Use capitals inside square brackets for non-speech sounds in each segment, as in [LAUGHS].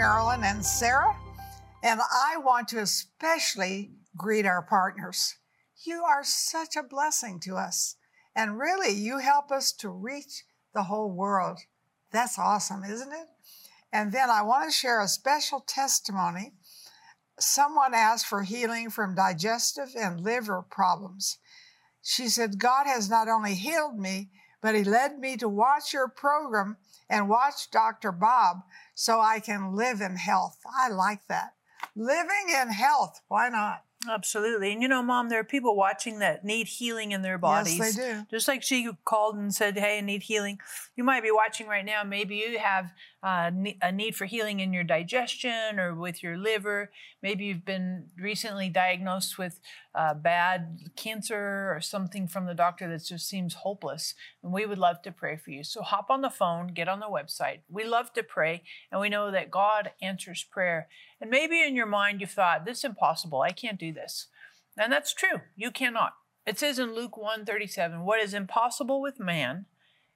Marilyn and Sarah, and I want to especially greet our partners. You are such a blessing to us, and really, you help us to reach the whole world. That's awesome, isn't it? And then I want to share a special testimony. Someone asked for healing from digestive and liver problems. She said, God has not only healed me, but He led me to watch your program and watch Dr. Bob so I can live in health. I like that. Living in health, why not? Absolutely. And you know, Mom, there are people watching that need healing in their bodies. Yes, they do. Just like she called and said, Hey, I need healing. You might be watching right now. Maybe you have uh, a need for healing in your digestion or with your liver. Maybe you've been recently diagnosed with uh, bad cancer or something from the doctor that just seems hopeless. And we would love to pray for you. So hop on the phone, get on the website. We love to pray, and we know that God answers prayer. And maybe in your mind you've thought, This is impossible. I can't do this. And that's true. You cannot. It says in Luke 137, What is impossible with man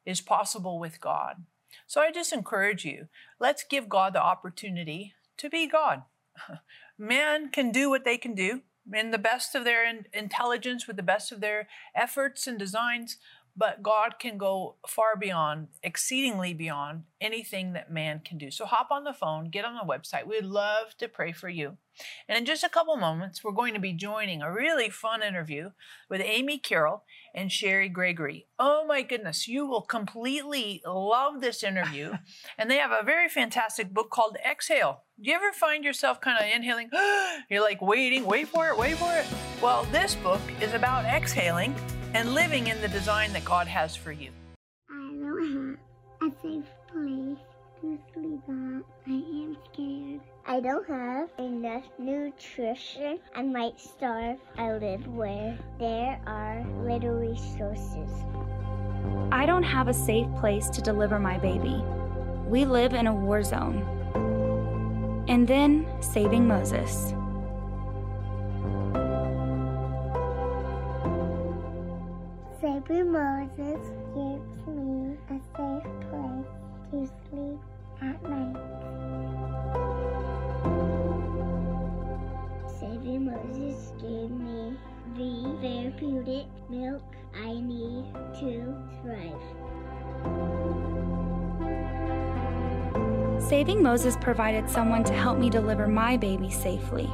is possible with God. So I just encourage you, let's give God the opportunity to be God. [LAUGHS] Man can do what they can do in the best of their in- intelligence, with the best of their efforts and designs, but God can go far beyond, exceedingly beyond anything that man can do. So hop on the phone, get on the website. We'd love to pray for you. And in just a couple moments, we're going to be joining a really fun interview with Amy Carroll and Cheri Gregory. Oh my goodness, you will completely love this interview. [LAUGHS] and they have a very fantastic book called Exhale. Do you ever find yourself kind of inhaling? [GASPS] You're like waiting, wait for it, wait for it. Well, this book is about exhaling and living in the design that God has for you. I don't have a safe place to sleep at. I am scared. I don't have enough nutrition. I might starve. I live where there are little resources. I don't have a safe place to deliver my baby. We live in a war zone. And then saving Moses. Saving Moses gives me a safe place to sleep at night. Saving Moses gave me the therapeutic milk I need to thrive. Saving Moses provided someone to help me deliver my baby safely.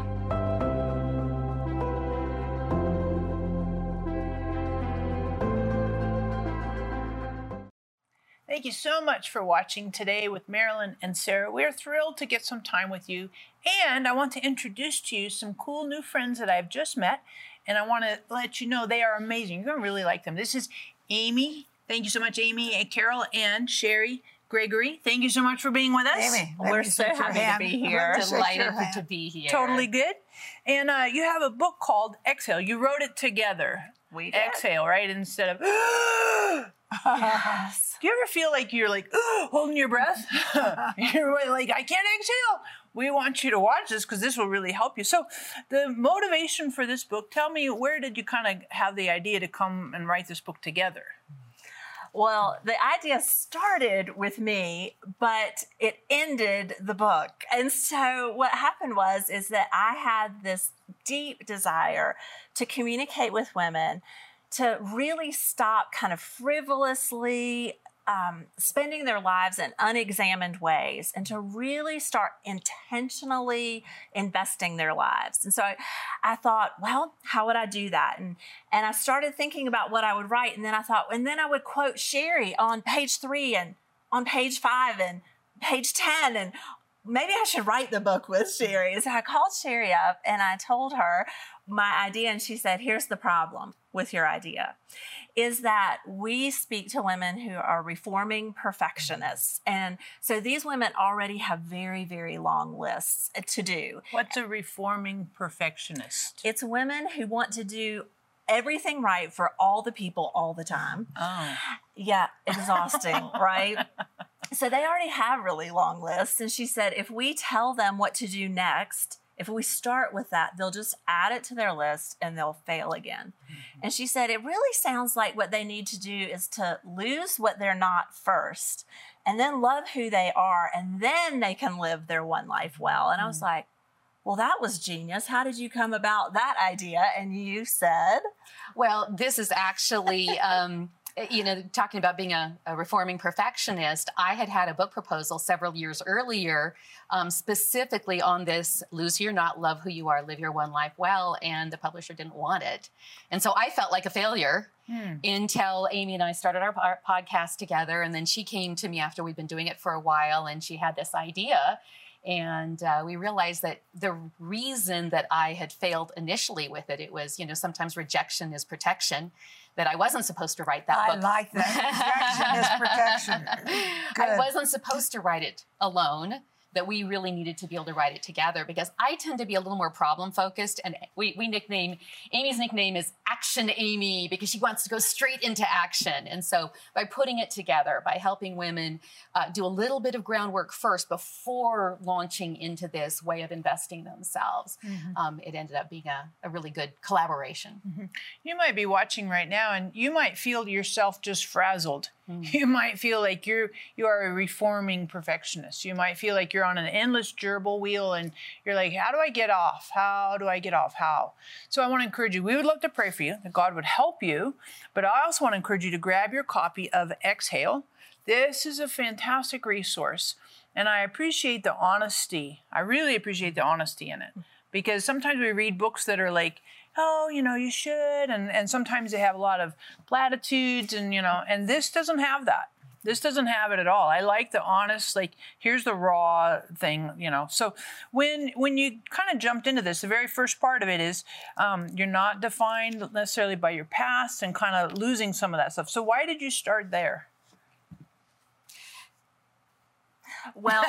Thank you so much for watching today with Marilyn and Sarah. We're thrilled to get some time with you. And I want to introduce to you some cool new friends that I've just met. And I want to let you know they are amazing. You're going to really like them. This is Amy. Thank you so much, Amy and Carol and Cheri Gregory. Thank you so much for being with us. Amy, We're me so shake happy to be here. Let me Delighted hand. to be here. Totally good. And uh, you have a book called Exhale. You wrote it together. We did. Exhale, right? Instead of. Yes. Do you ever feel like you're like holding your breath? [LAUGHS] [LAUGHS] you're like, I can't exhale. We want you to watch this because this will really help you. So, the motivation for this book, tell me, where did you kind of have the idea to come and write this book together? Well, the idea started with me, but it ended the book. And so what happened was is that I had this deep desire to communicate with women to really stop kind of frivolously um, spending their lives in unexamined ways and to really start intentionally investing their lives. And so I, I thought, well, how would I do that? And and I started thinking about what I would write, and then I thought, and then I would quote Cheri on page three and on page five and page ten, and maybe I should write the book with Cheri. So I called Cheri up and I told her my idea, and she said, Here's the problem with your idea is that we speak to women who are reforming perfectionists. And so these women already have very, very long lists to do. What's a reforming perfectionist? It's women who want to do everything right for all the people all the time. Oh, Yeah, exhausting, [LAUGHS] right? So they already have really long lists. And she said, if we tell them what to do next, if we start with that, they'll just add it to their list and they'll fail again. Mm-hmm. And she said, it really sounds like what they need to do is to lose what they're not first and then love who they are, and then they can live their one life well. And I was mm. like, well, that was genius. How did you come about that idea? And you said, well, this is actually. Um, you know, talking about being a, a, reforming perfectionist, I had had a book proposal several years earlier, um, specifically on this lose who you're not, love who you are, live your one life well, and the publisher didn't want it. And so I felt like a failure hmm. until Amy and I started our, our podcast together. And then she came to me after we'd been doing it for a while, and she had this idea. And uh, we realized that the reason that I had failed initially with it, it was, you know, sometimes rejection is protection that I wasn't supposed to write that I book. I like that. Rejection is protection. [LAUGHS] Good. I wasn't supposed to write it alone that we really needed to be able to write it together because I tend to be a little more problem focused. And we, we nickname Amy's nickname is Action Amy because she wants to go straight into action. And so by putting it together, by helping women uh, do a little bit of groundwork first before launching into this way of investing themselves, mm-hmm. um, it ended up being a, a really good collaboration. Mm-hmm. You might be watching right now and you might feel yourself just frazzled Mm. You might feel like you're you are a reforming perfectionist. You might feel like you're on an endless gerbil wheel and you're like, how do I get off? How do I get off? How? So I want to encourage you. We would love to pray for you that God would help you, but I also want to encourage you to grab your copy of Exhale. This is a fantastic resource. And I appreciate the honesty. I really appreciate the honesty in it because sometimes we read books that are like, oh, you know, you should. And, and sometimes they have a lot of platitudes and, you know, and this doesn't have that. This doesn't have it at all. I like the honest, like here's the raw thing, you know. So when when you kind of jumped into this, the very first part of it is um, you're not defined necessarily by your past and kind of losing some of that stuff. So why did you start there? Well,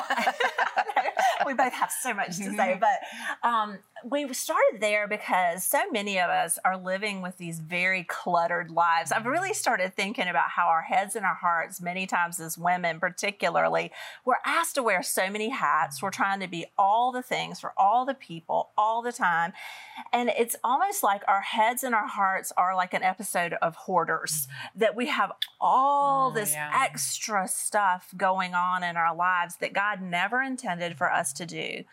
[LAUGHS] we both have so much to say, but um, we started there because so many of us are living with these very cluttered lives. I've mm-hmm. really started thinking about how our heads and our hearts, many times as women particularly, we're asked to wear so many hats. We're trying to be all the things for all the people all the time. And it's almost like our heads and our hearts are like an episode of hoarders, mm-hmm. that we have all oh, this yeah. extra stuff going on in our lives that God never intended for us to do.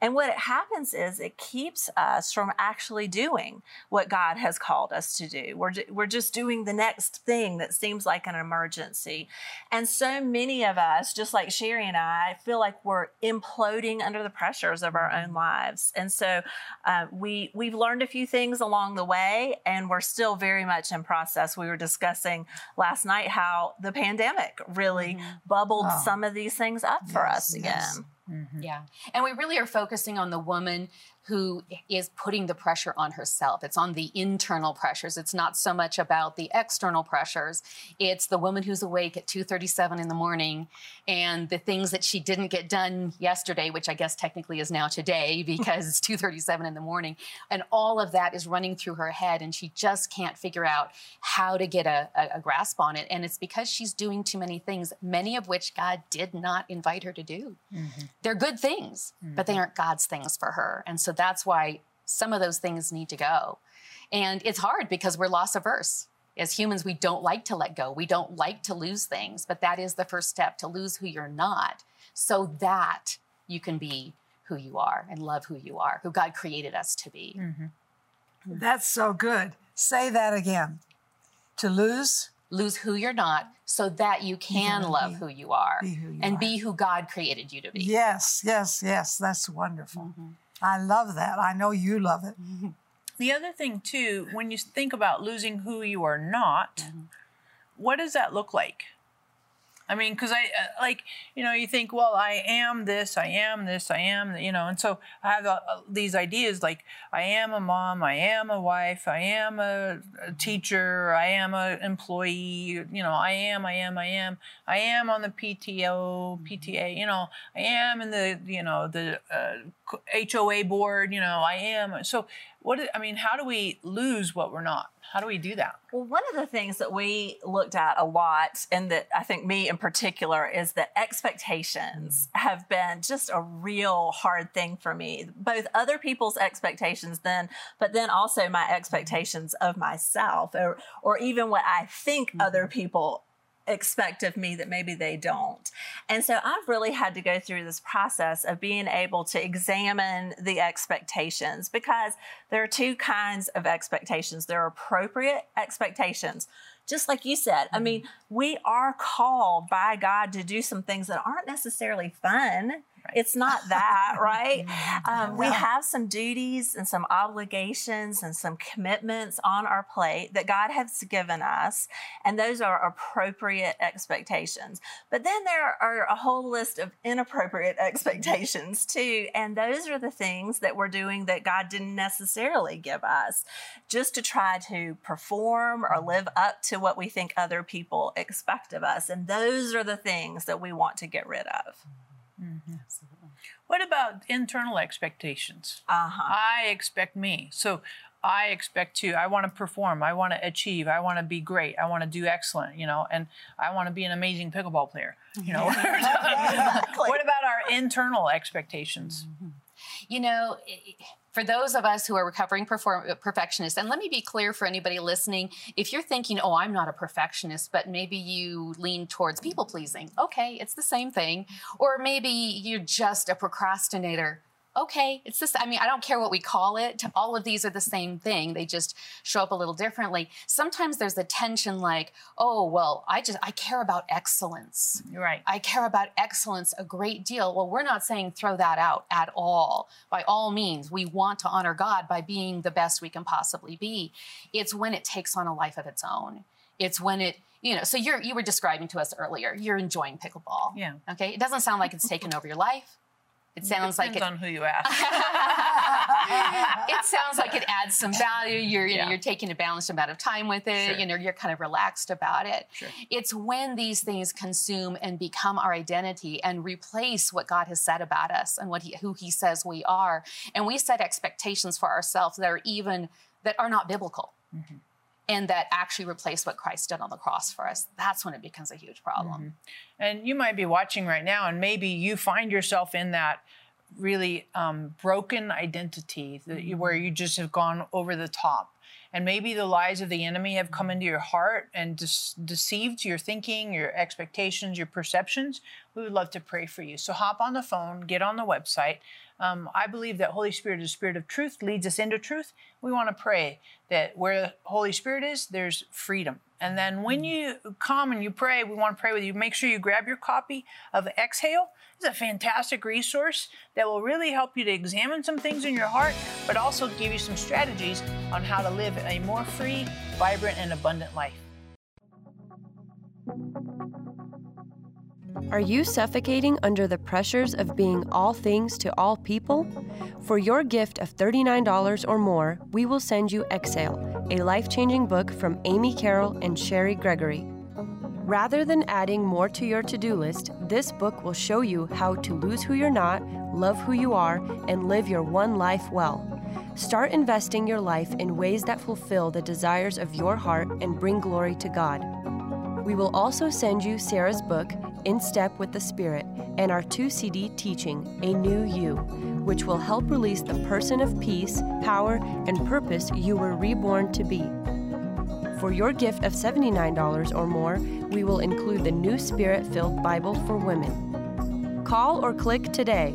And what it happens is it keeps us from actually doing what God has called us to do. We're, we're just doing the next thing that seems like an emergency. And so many of us, just like Cheri and I, feel like we're imploding under the pressures of our own mm-hmm. lives. And so uh, we, we've learned a few things along the way, and we're still very much in process. We were discussing last night how the pandemic really mm-hmm. bubbled oh. some of these things up yes, for us again. Yes. Mm-hmm. Yeah. And we really are focusing on the woman who is putting the pressure on herself. It's on the internal pressures. It's not so much about the external pressures. It's the woman who's awake at 2:37 in the morning and the things that she didn't get done yesterday, which I guess technically is now today [LAUGHS] because it's 2:37 in the morning, and all of that is running through her head and she just can't figure out how to get a, a, a grasp on it. And it's because she's doing too many things, many of which God did not invite her to do. Mm-hmm. They're good things, mm-hmm. but they mm-hmm. aren't God's things for her. And so that's why some of those things need to go. And it's hard because we're loss averse. As humans, we don't like to let go. We don't like to lose things, but that is the first step to lose who you're not so that you can be who you are and love who you are, who God created us to be. Mm-hmm. That's so good. Say that again. To lose lose who you're not so that you can love be, who you are who you and are. be who God created you to be. Yes, yes, yes. That's wonderful. Mm-hmm. I love that. I know you love it. Mm-hmm. The other thing, too, when you think about losing who you are not, mm-hmm. what does that look like? I mean, because I uh, like, you know, you think, well, I am this, I am this, I am, you know, and so I have uh, these ideas like, I am a mom, I am a wife, I am a, a teacher, I am an employee, you know, I am, I am, I am, I am on the PTO, PTA, you know, I am in the, you know, the uh, HOA board, you know, I am. So what i mean how do we lose what we're not how do we do that well one of the things that we looked at a lot and that i think me in particular is that expectations have been just a real hard thing for me both other people's expectations then but then also my expectations of myself or, or even what i think mm-hmm. other people expect of me that maybe they don't. And so I've really had to go through this process of being able to examine the expectations because there are two kinds of expectations. There are appropriate expectations. Just like you said, I mean, mm-hmm. we are called by God to do some things that aren't necessarily fun Right. It's not that, right? [LAUGHS] Um, we have some duties and some obligations and some commitments on our plate that God has given us, and those are appropriate expectations. But then there are a whole list of inappropriate [LAUGHS] expectations too, and those are the things that we're doing that God didn't necessarily give us just to try to perform or live up to what we think other people expect of us. And those are the things that we want to get rid of. Mm-hmm. What about internal expectations? Uh-huh. I expect me. So I expect to, I want to perform, I want to achieve, I want to be great, I want to do excellent, you know, and I want to be an amazing pickleball player, you know. [LAUGHS] [LAUGHS] what about our internal expectations? Mm-hmm. You know, for those of us who are recovering perform- uh, perfectionists, and let me be clear for anybody listening if you're thinking, oh, I'm not a perfectionist, but maybe you lean towards people pleasing, okay, it's the same thing. Or maybe you're just a procrastinator okay, it's this. I mean, I don't care what we call it. All of these are the same thing. They just show up a little differently. Sometimes there's a tension like, oh, well, I just, I care about excellence. Right. I care about excellence a great deal. Well, we're not saying throw that out at all. By all means, we want to honor God by being the best we can possibly be. It's when it takes on a life of its own. It's when it, you know, so you're, you were describing to us earlier, you're enjoying pickleball. Yeah. Okay. It doesn't sound like it's taken over your life it sounds like it, on who you ask. [LAUGHS] it sounds like it adds some [LAUGHS] value. You're you know, you're taking a balanced amount of time with it. Sure. You know, you're kind of relaxed about it. Sure. It's when these things consume and become our identity and replace what God has said about us and what he, who He says we are, and we set expectations for ourselves that are even that are not biblical. Mm-hmm and that actually replace what Christ did on the cross for us, that's when it becomes a huge problem. Mm-hmm. And you might be watching right now, and maybe you find yourself in that really um, broken identity that you, where you just have gone over the top. And maybe the lies of the enemy have come into your heart and deceived your thinking, your expectations, your perceptions. We would love to pray for you. So hop on the phone, get on the website. Um, I believe that Holy Spirit is the Spirit of truth, leads us into truth. We want to pray that where the Holy Spirit is, there's freedom. And then when you come and you pray, we want to pray with you. Make sure you grab your copy of Exhale. It's a fantastic resource that will really help you to examine some things in your heart, but also give you some strategies on how to live a more free, vibrant, and abundant life. Are you suffocating under the pressures of being all things to all people? For your gift of $39 or more, we will send you Exhale, a life changing book from Amy Carroll and Cheri Gregory. Rather than adding more to your to do list, this book will show you how to lose who you're not, love who you are, and live your one life well. Start investing your life in ways that fulfill the desires of your heart and bring glory to God. We will also send you Sarah's book, in Step with the Spirit, and our two CD teaching, A New You, which will help release the person of peace, power, and purpose you were reborn to be. For your gift of $79 or more, we will include the New Spirit filled Bible for Women. Call or click today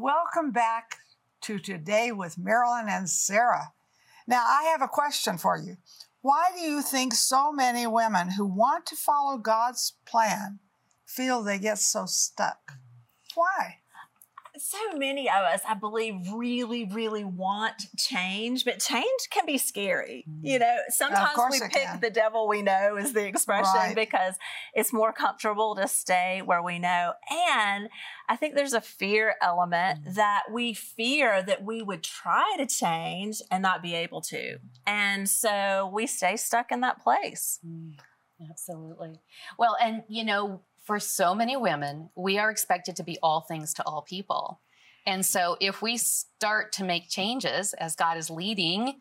Welcome back to Today with Marilyn and Sarah. Now, I have a question for you. Why do you think so many women who want to follow God's plan feel they get so stuck? Why? So many of us, I believe, really, really want change, but change can be scary. You mm. know, sometimes we pick can. the devil we know is the expression Right. because it's more comfortable to stay where we know. And I think there's a fear element mm. that we fear that we would try to change and not be able to. And so we stay stuck in that place. Mm. Absolutely. Well, and you know, for so many women, we are expected to be all things to all people. And so if we start to make changes as God is leading,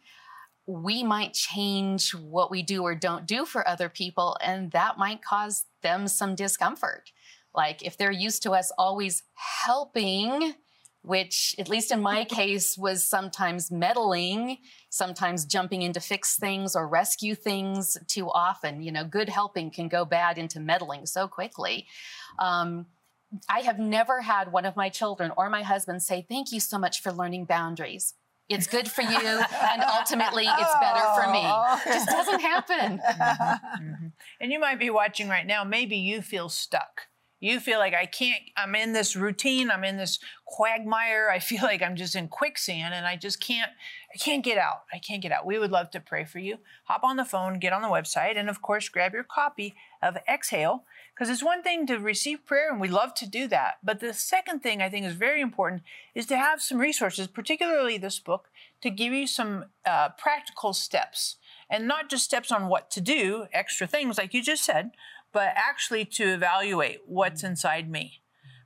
we might change what we do or don't do for other people, and that might cause them some discomfort. Like if they're used to us always helping, which, at least in my case, was sometimes meddling, sometimes jumping in to fix things or rescue things too often. You know, good helping can go bad into meddling so quickly. Um, I have never had one of my children or my husband say, Thank you so much for learning boundaries. It's good for you, and ultimately, it's better for me. Oh. Just doesn't happen. Mhm. And you might be watching right now. Maybe you feel stuck. You feel like I can't, I'm in this routine, I'm in this quagmire. I feel [LAUGHS] like I'm just in quicksand and I just can't, I can't get out. I can't get out. We would love to pray for you. Hop on the phone, get on the website, and of course, grab your copy of Exhale, because it's one thing to receive prayer and we love to do that. But the second thing I think is very important is to have some resources, particularly this book, to give you some uh, practical steps and not just steps on what to do, extra things like you just said, but actually to evaluate what's inside me.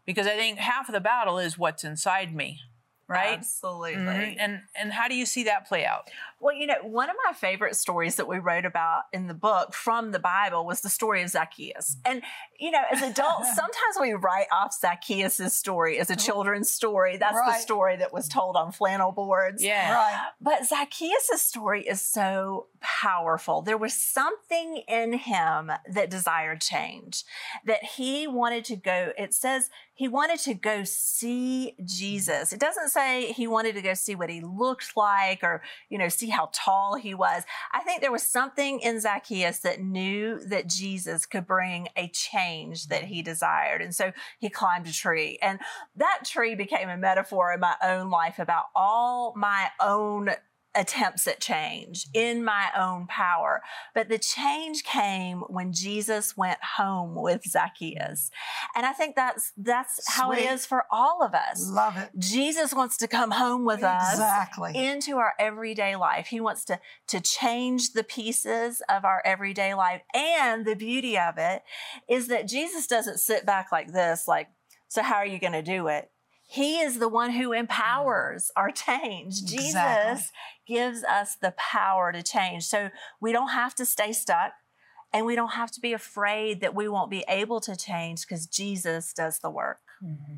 Because I think half of the battle is what's inside me, right? Absolutely. Mhm. And and how do you see that play out? Well, you know, one of my favorite stories that we wrote about in the book from the Bible was the story of Zacchaeus. Mm. And, you know, as adults, [LAUGHS] sometimes we write off Zacchaeus' story as a mm. children's story. That's the story that was told on flannel boards. Yeah. Right. But Zacchaeus' story is so powerful. There was something in him that desired change, that he wanted to go. It says he wanted to go see Jesus. It doesn't say he wanted to go see what he looked like or, you know, see how tall he was. I think there was something in Zacchaeus that knew that Jesus could bring a change that he desired. And so he climbed a tree. And that tree became a metaphor in my own life about all my own attempts at change in my own power. But the change came when Jesus went home with Zacchaeus. And I think that's that's how it is for all of us. Love it. Jesus wants to come home with us Exactly. into our everyday life. He wants to to change the pieces of our everyday life. And the beauty of it is that Jesus doesn't sit back like this like so how are you going to do it? He is the one who empowers our change. Mm, exactly. Jesus gives us the power to change. So we don't have to stay stuck and we don't have to be afraid that we won't be able to change because Jesus does the work. Mm-hmm.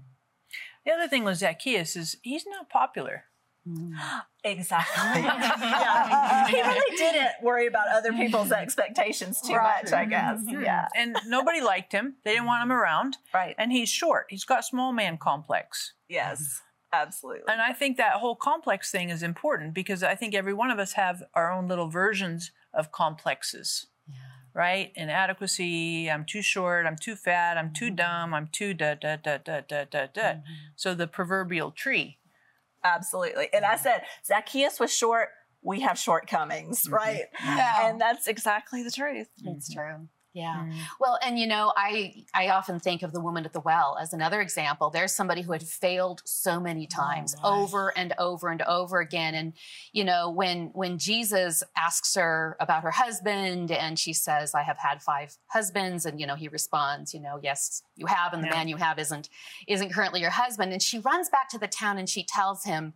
The other thing with Zacchaeus is he's not popular. [GASPS] Exactly. [LAUGHS] yeah. [LAUGHS] He really didn't worry about other people's mm-hmm. expectations too Right. much, I mm-hmm. guess. Mm-hmm. Yeah. And nobody liked him. They didn't want him around. Right. And he's short. He's got small man complex. Yes. Absolutely. And I think that whole complex thing is important because I think every one of us have our own little versions of complexes. Yeah. Right? Inadequacy, I'm too short, I'm too fat, I'm too dumb, I'm too da da da da da da da. So the proverbial tree. Absolutely. And I said, Zacchaeus was short. We have shortcomings, mm-hmm. right? Yeah. And that's exactly the truth. It's mm-hmm. true. Yeah. Mm. Well, and you know, I I often think of the woman at the well as another example. There's somebody who had failed so many times, right. over and over and over again. And you know, when when Jesus asks her about her husband, and she says, "I have had five husbands," and you know, he responds, "You know, yes, you have, and the Yeah. man you have isn't isn't currently your husband." And she runs back to the town and she tells him.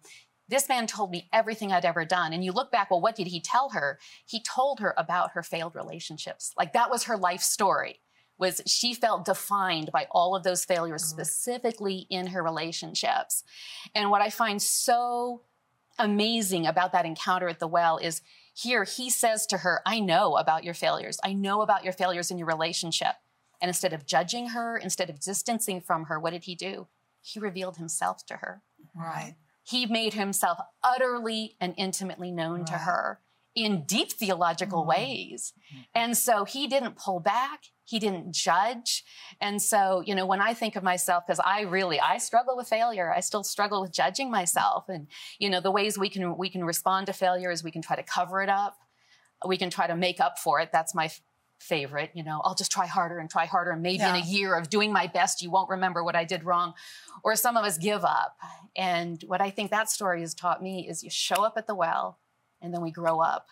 This man told me everything I'd ever done. And you look back, well, what did he tell her? He told her about her failed relationships. Like that was her life story. Was she felt defined by all of those failures, mm-hmm. specifically in her relationships. And what I find so amazing about that encounter at the well is here he says to her, I know about your failures. I know about your failures in your relationship. And instead of judging her, instead of distancing from her, what did he do? He revealed himself to her. Right. He made himself utterly and intimately known to her in deep theological Mhm. ways. And so he didn't pull back, he didn't judge. And so, you know, when I think of myself because I really I struggle with failure. I still struggle with judging myself and you know, the ways we can we can respond to failure is we can try to cover it up. We can try to make up for it. That's my favorite, you know, I'll just try harder and try harder and maybe in a year of doing my best you won't remember what I did wrong. Or some of us give up. And what I think that story has taught me is you show up at the well and then we grow up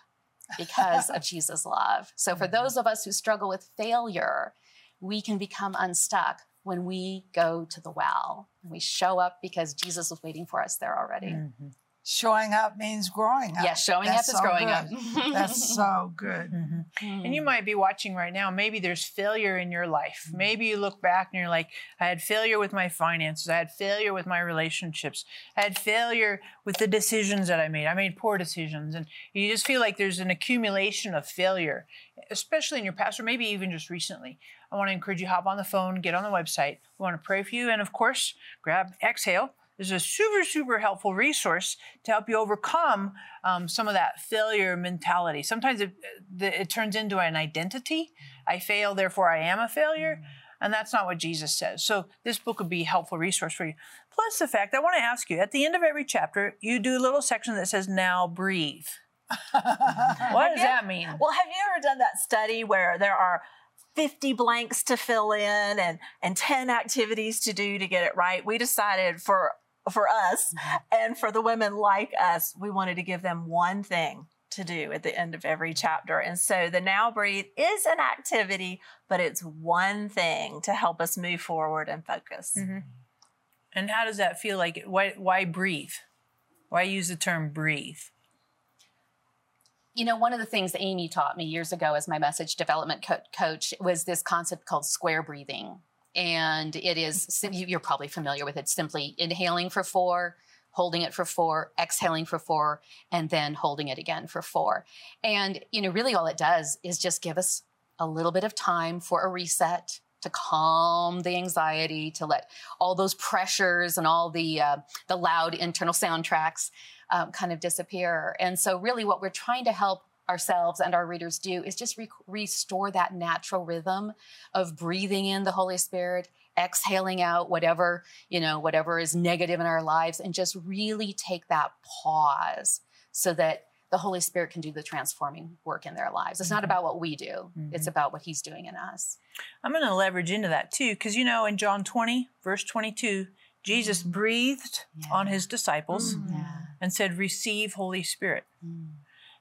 because of [LAUGHS] Jesus' love. So for those of us who struggle with failure, we can become unstuck when we go to the well and we show up because Jesus was waiting for us there already. Mhm. Showing up means growing up. Yes, showing That's up is so growing good. up. That's so good. Mhm. Mm. And you might be watching right now. Maybe there's failure in your life. Maybe you look back and you're like, I had failure with my finances. I had failure with my relationships. I had failure with the decisions that I made. I made poor decisions. And you just feel like there's an accumulation of failure, especially in your past or maybe even just recently. I want to encourage you hop on the phone, get on the website. We want to pray for you. And of course, grab Exhale. There's a super, super helpful resource to help you overcome um, some of that failure mentality. Sometimes it, it turns into an identity. I fail, therefore I am a failure. And that's not what Jesus says. So this book would be a helpful resource for you. Plus the fact I want to ask you, at the end of every chapter, you do a little section that says, now breathe. [LAUGHS] What does you- that mean? Well, have you ever done that study where there are 50 blanks to fill in and, and 10 activities to do to get it right? We decided for for us and for the women like us, we wanted to give them one thing to do at the end of every chapter. And so the Now Breathe is an activity, but it's one thing to help us move forward and focus. Mhm. And how does that feel like? Why, why breathe? Why use the term breathe? You know, one of the things Amy taught me years ago as my message development co- coach was this concept called square breathing. And it is, you're probably familiar with it, simply inhaling for four, holding it for four, exhaling for four, and then holding it again for four. And, you know, really all it does is just give us a little bit of time for a reset to calm the anxiety, to let all those pressures and all the, uh, the loud internal soundtracks um, kind of disappear. And so, really, what we're trying to help ourselves and our readers do is just re- restore that natural rhythm of breathing in the Holy Spirit, exhaling out whatever, you know, whatever is negative in our lives, and just really take that pause so that the Holy Spirit can do the transforming work in their lives. It's not mm-hmm. about what we do, it's mm-hmm. about what He's doing in us. I'm going to leverage into that too, because you know, in John 20, verse 22, Jesus mm-hmm. breathed on his disciples and said, Receive Holy Spirit. Mm.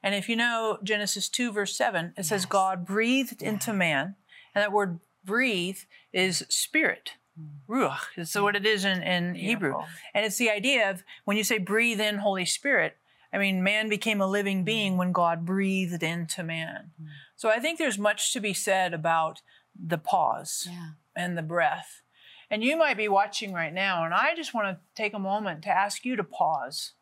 And if you know Genesis 2, verse 7, it says, God breathed into man. And that word breathe is spirit. Mm. Ruach. It's what it is in, in Hebrew. And it's the idea of when you say breathe in Holy Spirit, I mean, man became a living mm. being when God breathed into man. Mm. So I think there's much to be said about the pause Yeah. and the breath. And you might be watching right now, and I just want to take a moment to ask you to pause.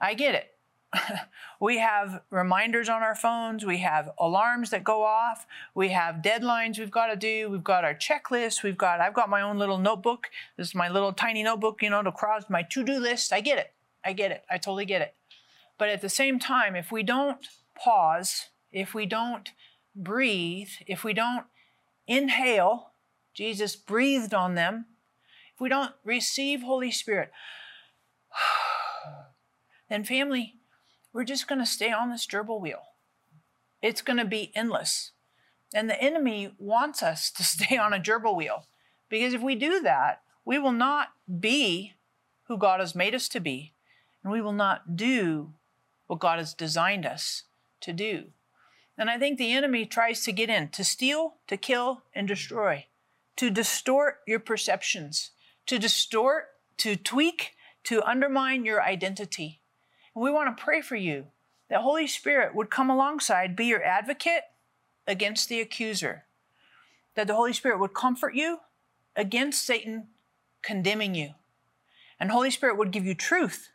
I get it. [LAUGHS] we have reminders on our phones, we have alarms that go off, we have deadlines we've got to do, we've got our checklist, we've got I've got my own little notebook. This is my little tiny notebook, you know, to cross my to-do list. I get it. I get it. I totally get it. But at the same time, if we don't pause, if we don't breathe, if we don't inhale, Jesus breathed on them. If we don't receive Holy Spirit, [SIGHS] then family, we're just going to stay on this gerbil wheel. It's going to be endless. And the enemy wants us to [LAUGHS] stay on a gerbil wheel because if we do that, we will not be who God has made us to be, and we will not do what God has designed us to do. And I think the enemy tries to get in to steal, to kill, and destroy, to distort your perceptions, to distort, to tweak, to undermine your identity. We want to pray for you that Holy Spirit would come alongside, be your advocate against the accuser, that the Holy Spirit would comfort you against Satan condemning you, and Holy Spirit would give you truth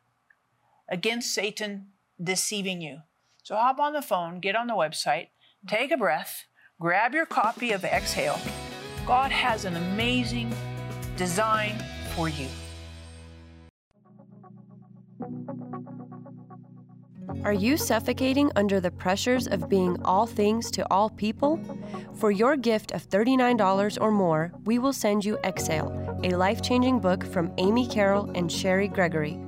against Satan deceiving you. So hop on the phone, get on the website, take a breath, grab your copy of Exhale. God has an amazing design for you. Are you suffocating under the pressures of being all things to all people? For your gift of $39 or more, we will send you Exhale, a life changing book from Amy Carroll and Cheri Gregory.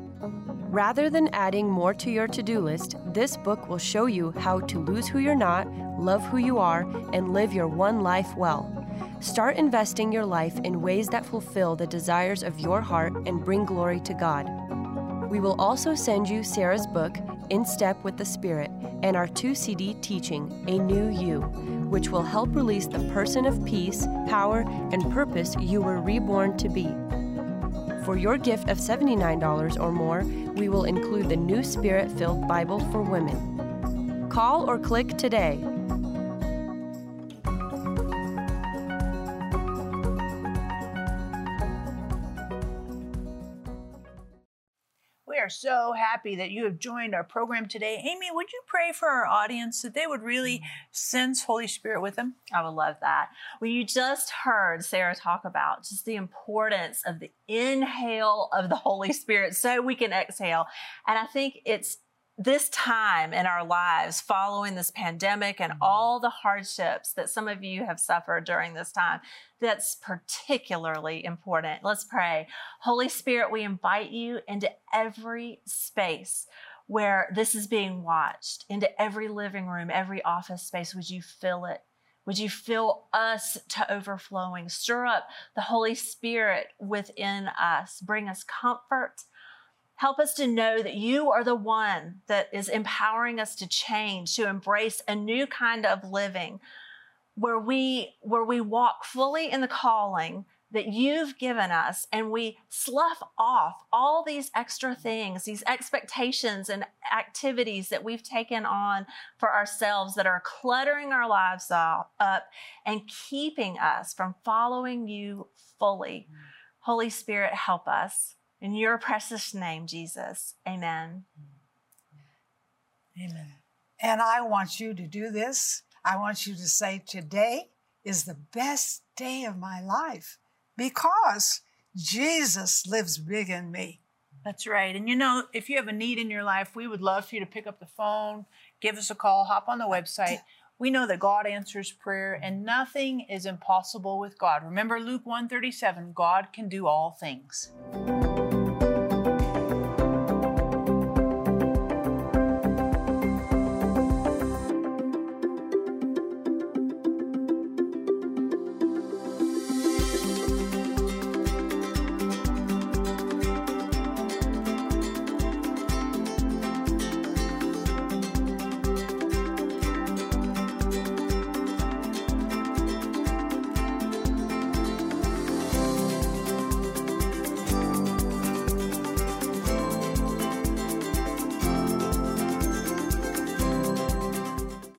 Rather than adding more to your to do list, this book will show you how to lose who you're not, love who you are, and live your one life well. Start investing your life in ways that fulfill the desires of your heart and bring glory to God. We will also send you Sarah's book, In Step with the Spirit, and our two CD teaching, A New You, which will help release the person of peace, power, and purpose you were reborn to be. For your gift of $79 or more, we will include the new Spirit filled Bible for women. Call or click today so happy that you have joined our program today. Amy, would you pray for our audience that they would really mm-hmm. sense Holy Spirit with them? I would love that. Well, you just heard Sarah talk about just the importance of the inhale of the Holy Spirit so we can exhale. And I think it's this time in our lives following this pandemic and mm-hmm. all the hardships that some of you have suffered during this time, that's particularly important. Let's pray. Holy Spirit, we invite you into every space where this is being watched, into every living room, every office space. Would you fill it? Would you fill us to overflowing? Stir up the Holy Spirit within us. Bring us comfort Help us to know that you are the one that is empowering us to change, to embrace a new kind of living where we, where we walk fully in the calling that you've given us and we slough off all these extra things, these expectations and activities that we've taken on for ourselves that are cluttering our lives up and keeping us from following you fully. Mm-hmm. Holy Spirit, help us. In your precious name, Jesus. Amen. Amen. And I want you to do this. I want you to say, Today is the best day of my life because Jesus lives big in me. That's right. And you know, if you have a need in your life, we would love for you to pick up the phone, give us a call, hop on the website. We know that God answers prayer and nothing is impossible with God. Remember Luke 137, God can do all things.